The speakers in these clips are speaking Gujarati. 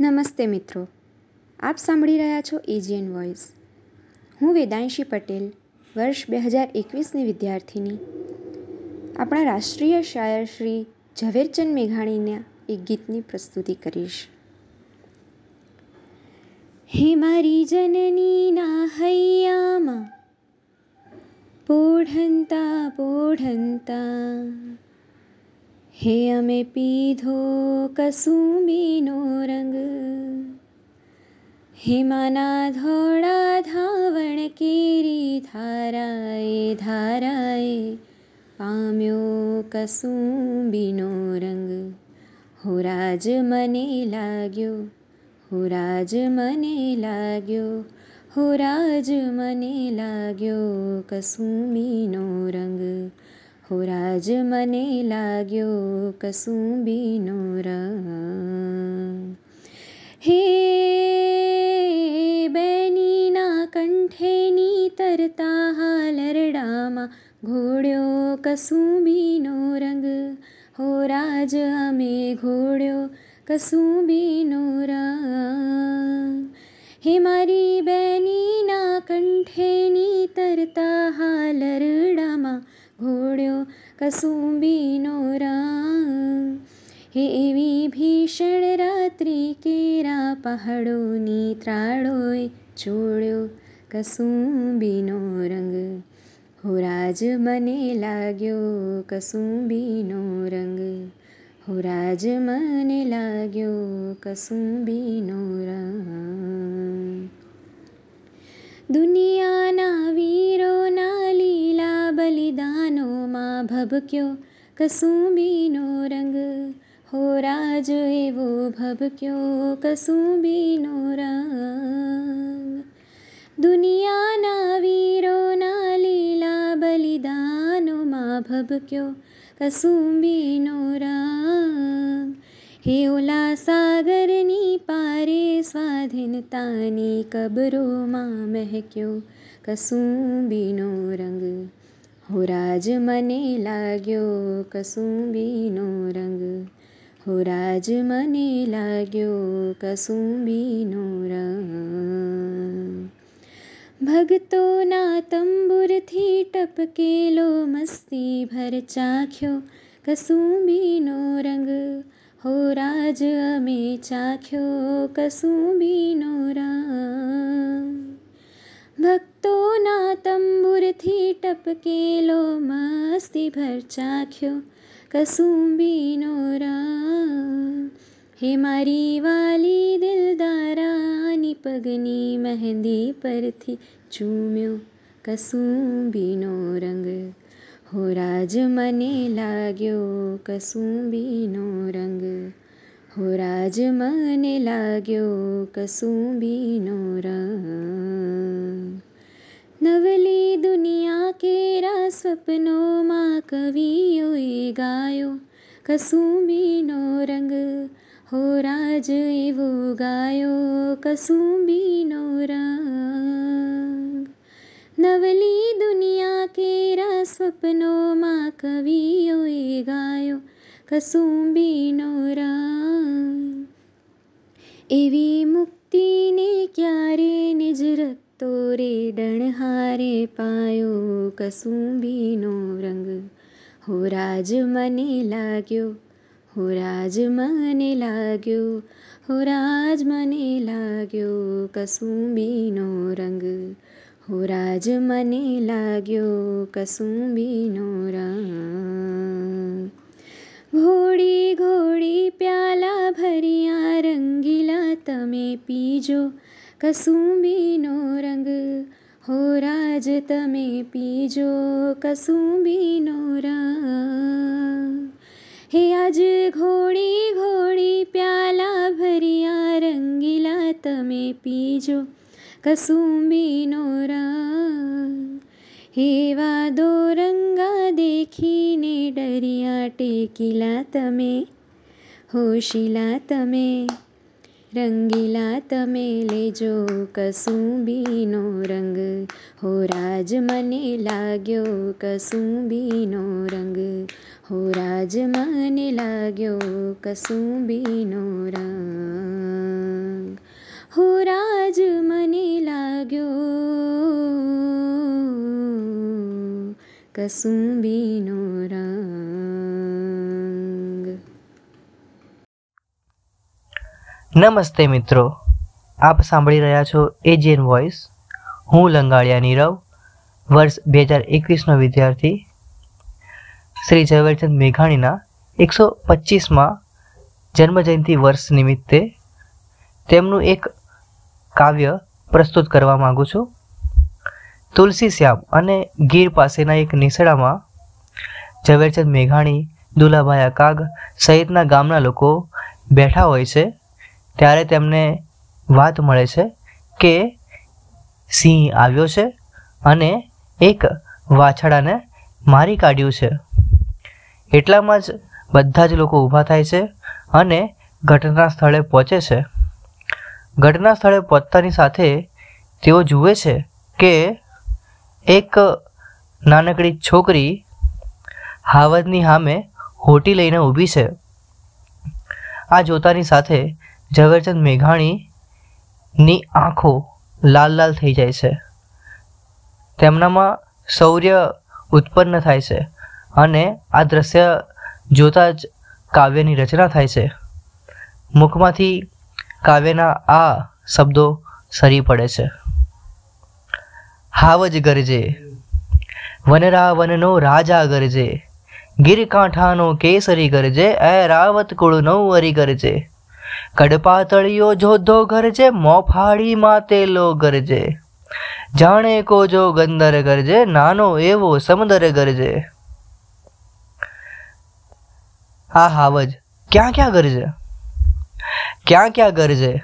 નમસ્તે મિત્રો. આપ સાંભળી રહ્યા છો એજીએન વોઇસ હું વેદાંશી પટેલ, વર્ષ બે હજાર એકવીસની વિદ્યાર્થીની. આપણા રાષ્ટ્રીય શાયર શ્રી ઝવેરચંદ મેઘાણીના એક ગીતની પ્રસ્તુતિ કરીશ. હે મારી જનનીના હૈયામાં પોઢંતા પોઢંતા હે અમે પીધો કસુંબીનો રંગ હિમાના ધોળા ધાવણ કેરી ધારાએ ધારાએ પામ્યો કસુંબીનો રંગ હો રાજ મને લાગ્યો હો રાજ મને લાગ્યો હો રાજ મને લાગ્યો કસુંબીનો રંગ હો રાજ મને લાગ્યો કસુંબીનો રંગ હે બેનીના કંઠેની તરતા હાલરડામાં ઘોડ્યો કસુંબીનો રંગ હો રાજ અમે ઘોડ્યો કસુંબીનો રંગ હે મારી બેનીના કંઠેની તરતા હાલરડામાં ઘોડ્યો કસુંબીનો રંગ હે એવી ભીષણ રાત્રિ કેરા પહાડોની ત્રાળોએ છોડ્યો કસુંબીનો રંગ હો રાજ મને લાગ્યો કસુંબીનો રંગ હો રાજ મને લાગ્યો કસુંબીનો રંગ દુનિયાના વીરોના લીલા બલિદાનોમાં ભભક્યો કસુંબીનો રંગ હો રાજ એવો ભભક્યો કસુંબીનો રંગ દુનિયાના વીરોના લીલા બલિદાનોમાં ભભક્યો કસુંબીનો રંગ હે ઓલા સાગરની પારે સ્વાધીનતાની કબરોમાં મહેક્યો કસુંબીનો રંગ હો રાજ મને લાગ્યો કસુંબીનો રંગ હો રાજ મને લાગ્યો કસુંબીનો રંગ ભક્તોના તંબુરથી ટપકેલો મસ્તી ભર ચાખ્યો કસુંબીનો રંગ હો રાજ અમે ચાખ્યો કસુંબીનો રંગ ભક્તોના તંબુરથી ટપકેલો મસ્તી ભર ચાખ્યો કસુંબીનો રંગ હે મારી વાલી દિલદારાની પગની મહેંદી પરથી ચૂમ્યો કસુંબીનો રંગ. હો રાજ મને લાગ્યો કસુંબીનો રંગ. હો રાજ મને લાગ્યો કસુંબીનો રંગ. નવલી દુનિયા કેરા સ્વપ્નોમાં કવિઓએ ગાયો કસુંબીનો રંગ હો રાજ એવો ગાયો કસુંબીનો રંગ નવલી દુનિયા કેરા સ્વપ્નોમાં કવિઓએ ગાયો કસુંબીનો રંગ એવી મુક્તિને ક્યારે નિજ રક્તો રે ડણહારે પાયો કસુંબીનો રંગ. હો રાજ મને લાગ્યો, હો રાજ મને લાગ્યો, હો રાજ મને લાગ્યો કસુંબીનો રંગ. હો રાજ મને લાગ્યો કસુંબીનો રંગ. ઘોડી ઘોડી પ્યાલા ભર્યા રંગીલા તમે પીજો કસુંબીનો રંગ હો રાજ તમે પીજો કસુંબીનો રંગ હે આજ ઘોડી ઘોડી પ્યાલા ભર્યા રંગીલા તમે પીજો કસુંબીનો રંગ હેવા દોરંગા દેખીને ડરિયા ટેકીલા તમે હોશીલા તમે रङ्गीला तमेलेजो कसु बी नो रङ्ग मनी कसु बी नो रङ्गो राज मनग कसु बि नोरङ्गो राज मने कसुं भी नोरा નમસ્તે મિત્રો. આપ સાંભળી રહ્યા છો એજિયન વોઇસ હું લંગાળિયા નીરવ, વર્ષ બે હજાર એકવીસનો વિદ્યાર્થી. શ્રી ઝવેરચંદ મેઘાણીના એકસો પચીસમાં જન્મજયંતિ વર્ષ નિમિત્તે તેમનું એક કાવ્ય પ્રસ્તુત કરવા માગું છું. તુલસી શ્યામ અને ગીર પાસેના એક નિસડામાં ઝવેરચંદ મેઘાણી, દુલાભાયા કાગ સહિતના ગામના લોકો બેઠા હોય છે. ત્યારે તેમને વાત મળે છે કે સિંહ આવ્યો છે અને એક વાછડાને મારી કાઢ્યું છે. એટલામાં જ બધા જ લોકો ઊભા થાય છે અને ઘટના સ્થળે પહોંચે છે. ઘટના સ્થળે પહોંચતાની સાથે તેઓ જુએ છે કે એક નાનકડી છોકરી હાવજની સામે હોટી લઈને ઊભી છે. આ જોતાની સાથે ઝવેરચંદ મેઘાણીની આંખો લાલ લાલ થઈ જાય છે. તેમનામાં શૌર્ય ઉત્પન્ન થાય છે અને આ દ્રશ્ય જોતા જ કાવ્યની રચના થાય છે. મુખમાંથી કાવ્યના આ શબ્દો સરી પડે છે. હાવજ ગરજે, વનરાવનનો રાજા ગરજે, ગીરકાંઠાનો કેસરી ગરજે, એ રાવત કુળ નવરી ગરજે. કડપાતળિયો જોધો ગરજે, મોફાળી માતેલો ગરજે. જાણે કોજો ગંદર ગરજે, નાનો એવો સમંદર ગરજે. આ હાવજ ક્યાં ક્યાં ગરજે? ક્યાં ક્યાં ગરજે?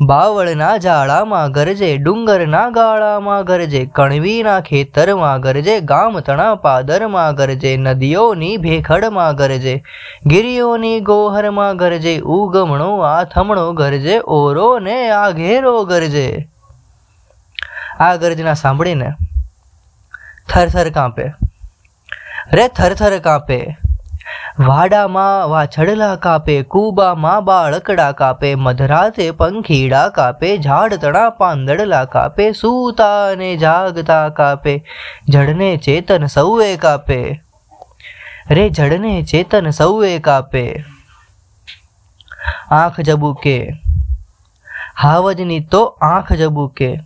બાવળના ઝાડામાં ગરજે, ડુંગરના ગાળામાં ગરજે, કણવીના ખેતરમાં ગરજે, ગામતણા પાદરમાં ગરજે, નદીઓની ભેખડમાં ગરજે ગિરિયોની ગોહરમાં ગરજે, ઉગમણો આ થમણો ગરજે ઓરો ને આઘેરો ગરજે. આ ગરજના સાંભળીને થરથર કાંપે. રે થરથર કાંપે. વાડામાં વાછડલા કાપે, કૂબામાં બાળકડા કાપે, મધરાતે પંખીડા કાપે ઝાડ તણા પાંદડલા કાપે સૂતા અને જાગતા કાપે જડને ચેતન સૌએ કાપે. રે જડને ચેતન સૌએ કાપે. આંખ જબુકે. હાવજની તો આંખ જબુકે.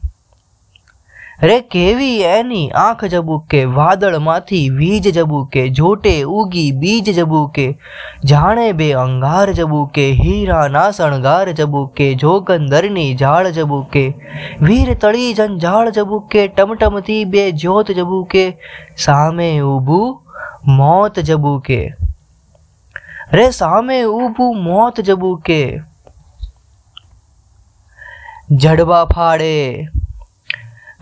રે કેવી એની આંખ જબુકે, વાદળમાંથી વીજ જબુકે, જોટે ઉગી બીજ જબુકે, જાણે બે અંગાર જબુકે હીરાના શણગાર જબુકે, જોગંદરની ઝાડ જબુકે, વીર તળી જંજાળ જબુકે ટમટમતી બે જ્યોત જબુકે, સામે ઊભું મોત જબુકે. રે સામે ઊભું મોત જબુકે. જડબા ફાડે.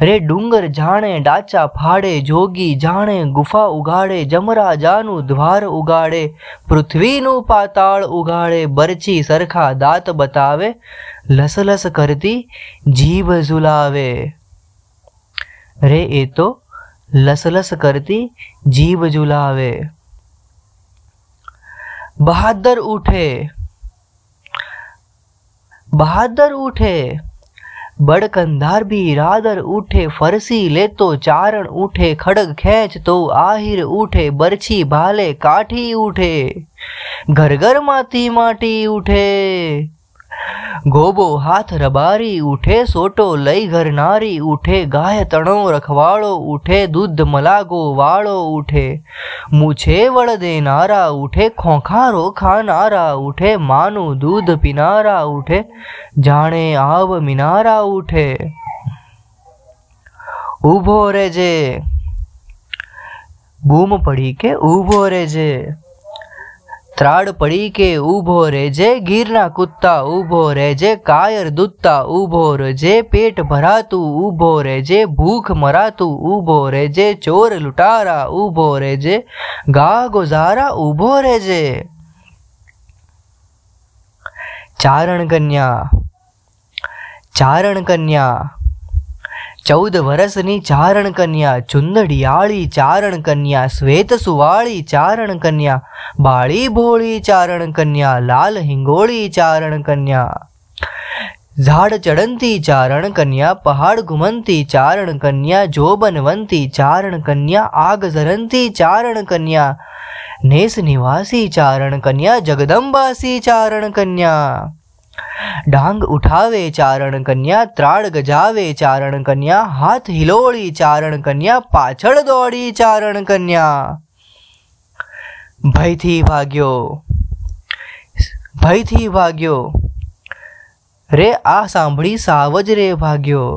રે ડુંગર જાણે, ડાચા ફાડે, જોગી જાણે, ગુફા ઉગાડે જમરા જાનું દ્વાર ઉગાડે, પૃથ્વીનું પાતાળ ઉગાડે, બરચી સરખા દાંત બતાવે, લસલસ કરતી જીભ ઝુલાવે. રે, એ તો લસલસ કરતી જીભ ઝુલાવે. બહાદર ઉઠે બહાદર ઉઠે બડકંધાર ભી રાદર ઉઠે, ફરસી લેતો ચારણ ઉઠે, ખડગ ખેંચ તો આહિર ઉઠે, બરછી ભાલે કાઠી ઉઠે ઘર ઘરમાંથી માટી ઉઠે. ગોબો હાથ રબારી, ઉઠે સોટો લઈ ઘરનારી ઉઠે ગાય તણો, રખવાળો, ઉઠે દૂધ મલાગો, વાળો ઉઠે. મૂછે વળ દેનારા ઉઠે ખોખારો ખાનારા, ઉઠે માનું દૂધ પીનારા, ઉઠે જાણે આવ મિનારા, ઉઠે. ઊભો રેજે બૂમ પડી કે ઊભો રેજે ત્રાડ પડી કે ઊભો રેજે ગીરના કૂદતા ઊભો રેજે કાયર દૂધતા ઊભો રેજે પેટ ભરાતું ઊભો રેજે ભૂખ મરાતું ઊભો રેજે ચોર લૂંટારા ઊભો રેજે ગા ગોઝારા ઊભો રેજે ચારણ કન્યા ચારણ કન્યા ચૌદ વર્ષની ચારણ કન્યા ચુંદડિયાળી ચારણ કન્યા શ્વેત સુવાળી ચારણ કન્યા બાળી ભોળી ચારણ કન્યા લાલ હિંગોળી ચારણ કન્યા ઝાડ ચડંતી ચારણ કન્યા પહાડ ઘુમંતી ચારણ કન્યા જોબનવંતી ચારણ કન્યા આગ ઝરંતી ચારણ કન્યા નેસ નિવાસી ચારણ કન્યા જગદંબાસી ચારણ કન્યા ડાંગ ઉઠાવે ચારણ કન્યા, ત્રાળ ગજાવે ચારણ કન્યા, હાથ હિલોળી ચારણ કન્યા, પાછળ દોડી ચારણ કન્યા. ભયથી ભાગ્યો ભયથી ભાગ્યો રે આ સાંભળી સાવજ રે ભાગ્યો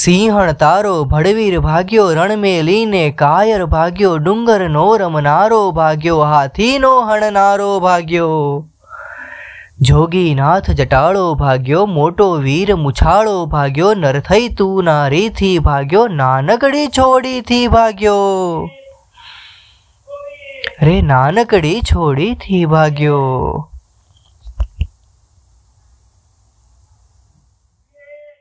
સિંહણ તારો ભડવીર ભાગ્યો, રણમેલીને કાયર ભાગ્યો ડુંગર નો રમનારો ભાગ્યો, હાથીનો હણનારો ભાગ્યો. જોગીનાથ જટાળો ભાગ્યો, મોટો વીર મુછાળો ભાગ્યો નરથઈ તું નારીથી ભાગ્યો, નાનકડી છોડીથી ભાગ્યો. રે નાનકડી છોડીથી ભાગ્યો.